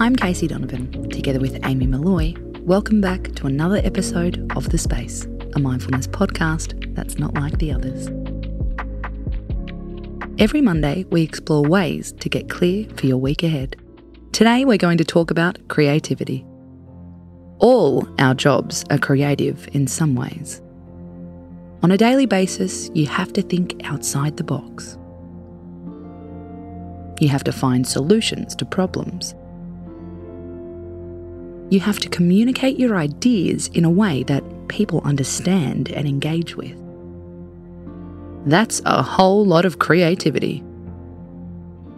I'm Casey Donovan, together with Amy Molloy. Welcome back to another episode of The Space, a mindfulness podcast that's not like the others. Every Monday, we explore ways to get clear for your week ahead. Today, we're going to talk about creativity. All our jobs are creative in some ways. On a daily basis, you have to think outside the box. You have to find solutions to problems. You have to communicate your ideas in a way that people understand and engage with. That's a whole lot of creativity.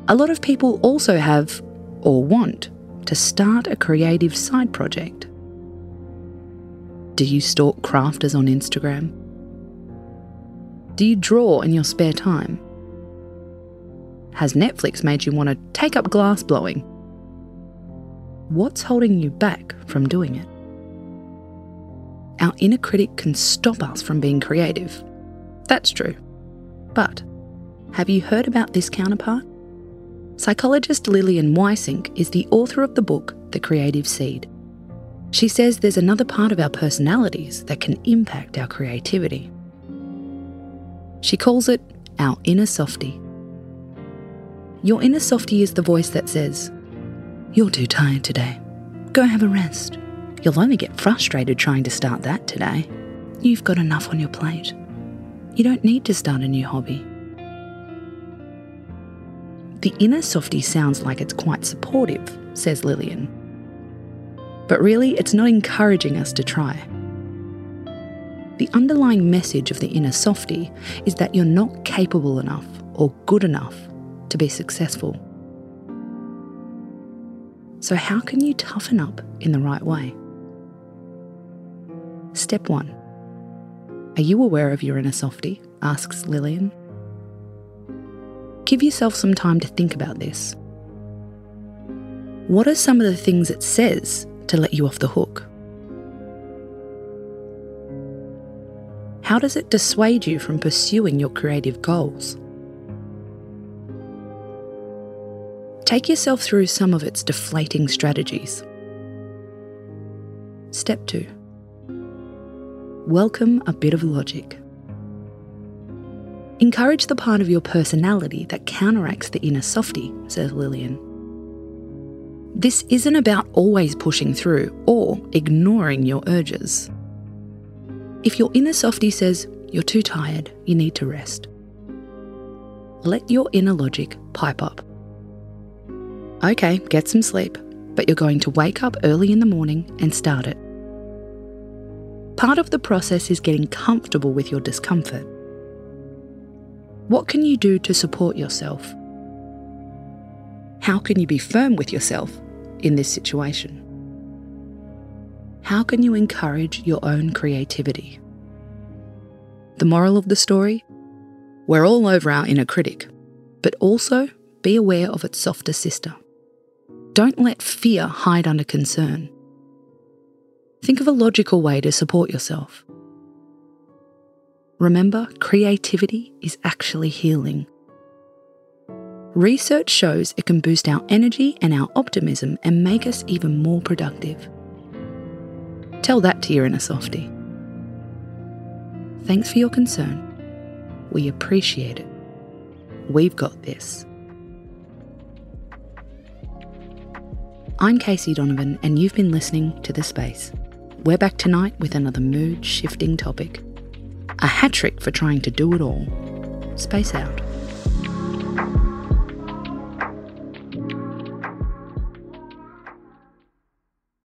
A lot of people also have, or want, to start a creative side project. Do you stalk crafters on Instagram? Do you draw in your spare time? Has Netflix made you want to take up glass blowing? What's holding you back from doing it? Our inner critic can stop us from being creative. That's true. But have you heard about this counterpart? Psychologist Lilian Wissink is the author of the book The Creative Seed. She says there's another part of our personalities that can impact our creativity. She calls it our inner softie. Your inner softie is the voice that says, You're too tired today. Go have a rest. You'll only get frustrated trying to start that today. You've got enough on your plate. You don't need to start a new hobby. The inner softie sounds like it's quite supportive, says Lilian. But really, it's not encouraging us to try. The underlying message of the inner softie is that you're not capable enough or good enough to be successful. So, how can you toughen up in the right way? Step 1 Are you aware of your inner softie? asks Lilian. Give yourself some time to think about this. What are some of the things it says to let you off the hook? How does it dissuade you from pursuing your creative goals? Take yourself through some of its deflating strategies. Step 2 Welcome a bit of logic. Encourage the part of your personality that counteracts the inner softie, says Lilian. This isn't about always pushing through or ignoring your urges. If your inner softie says you're too tired, you need to rest, let your inner logic pipe up. Okay, get some sleep, but you're going to wake up early in the morning and start it. Part of the process is getting comfortable with your discomfort. What can you do to support yourself? How can you be firm with yourself in this situation? How can you encourage your own creativity? The moral of the story? We're all over our inner critic, but also be aware of its softer sister. Don't let fear hide under concern. Think of a logical way to support yourself. Remember, creativity is actually healing. Research shows it can boost our energy and our optimism and make us even more productive. Tell that to your inner softie. Thanks for your concern. We appreciate it. We've got this. I'm Casey Donovan, and you've been listening to The Space. We're back tonight with another mood shifting topic. A hat trick for trying to do it all. Space out.